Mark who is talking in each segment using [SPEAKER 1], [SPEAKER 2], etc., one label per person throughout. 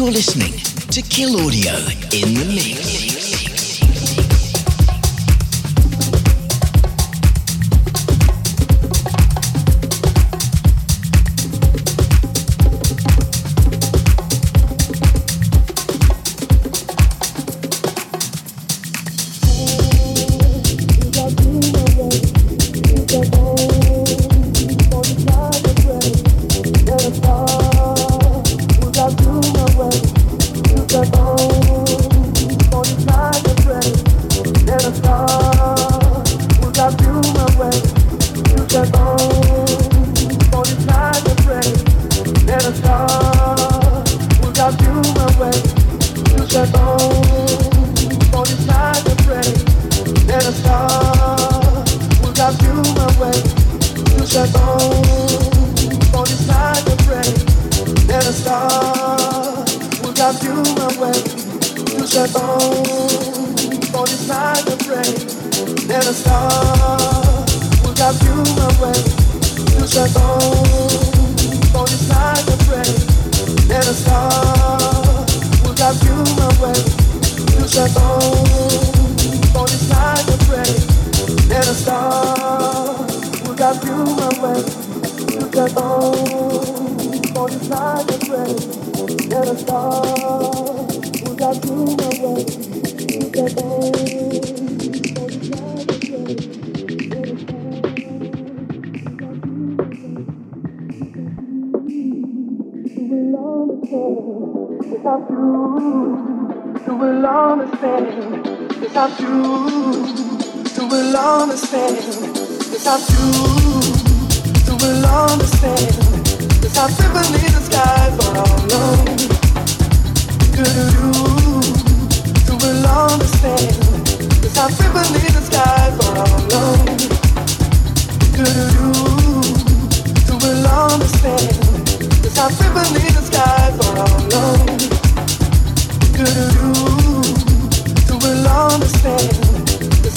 [SPEAKER 1] You're listening to Kill Audio in the Mix.
[SPEAKER 2] will understand. I do. You will understand. Yes, I simply disguise what I know. Do do do. You will understand. Yes, I simply disguise what I know. Do do do. You will understand. Yes, I simply disguise what I know. Do do do. You will understand.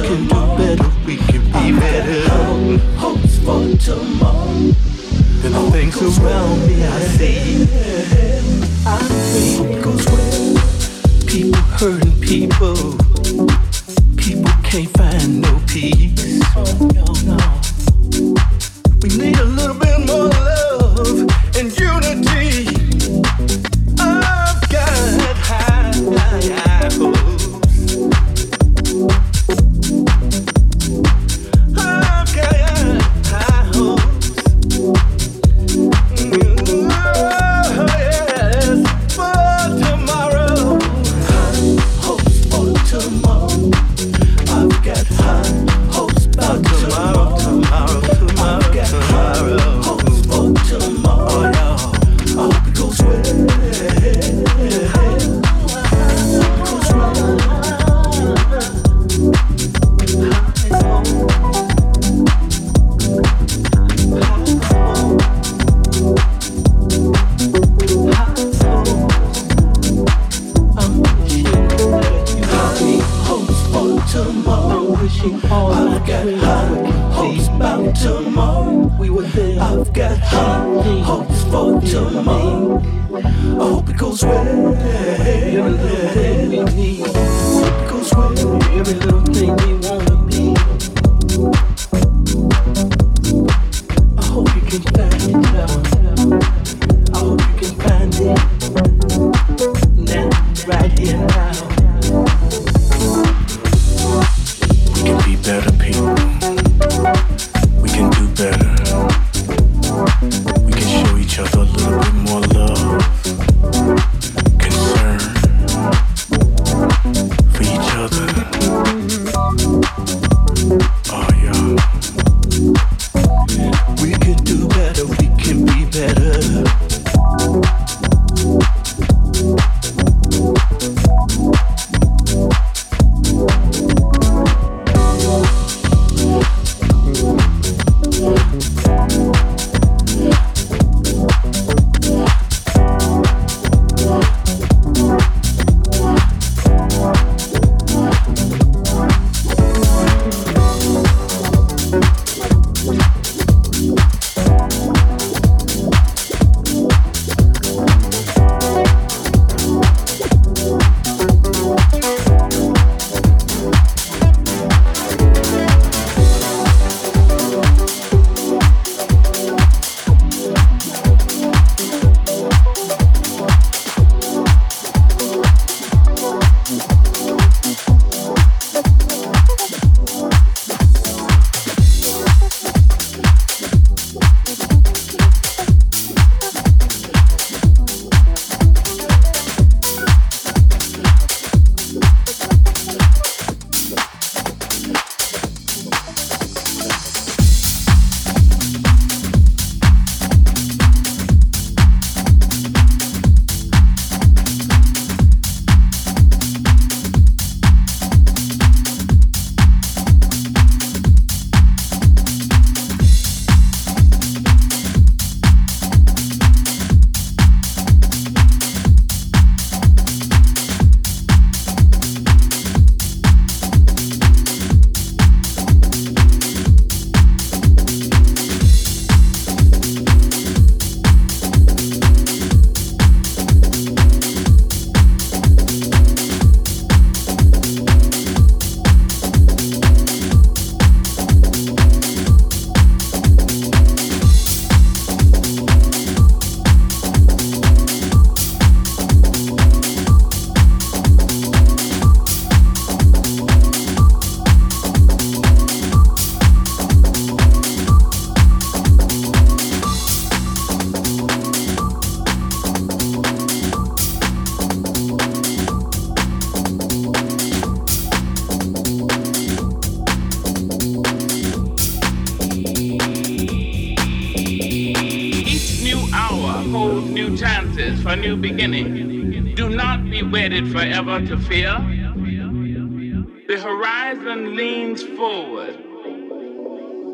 [SPEAKER 3] ourselves can do better. We can be better. Hopes for tomorrow.
[SPEAKER 4] And the things
[SPEAKER 3] around me I see. I see. Hope goes well. People hurting people.
[SPEAKER 4] each other loose.
[SPEAKER 5] to fear. The horizon leans forward,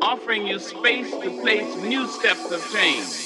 [SPEAKER 5] offering you space to place new steps of change.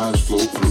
[SPEAKER 6] eyes flow through.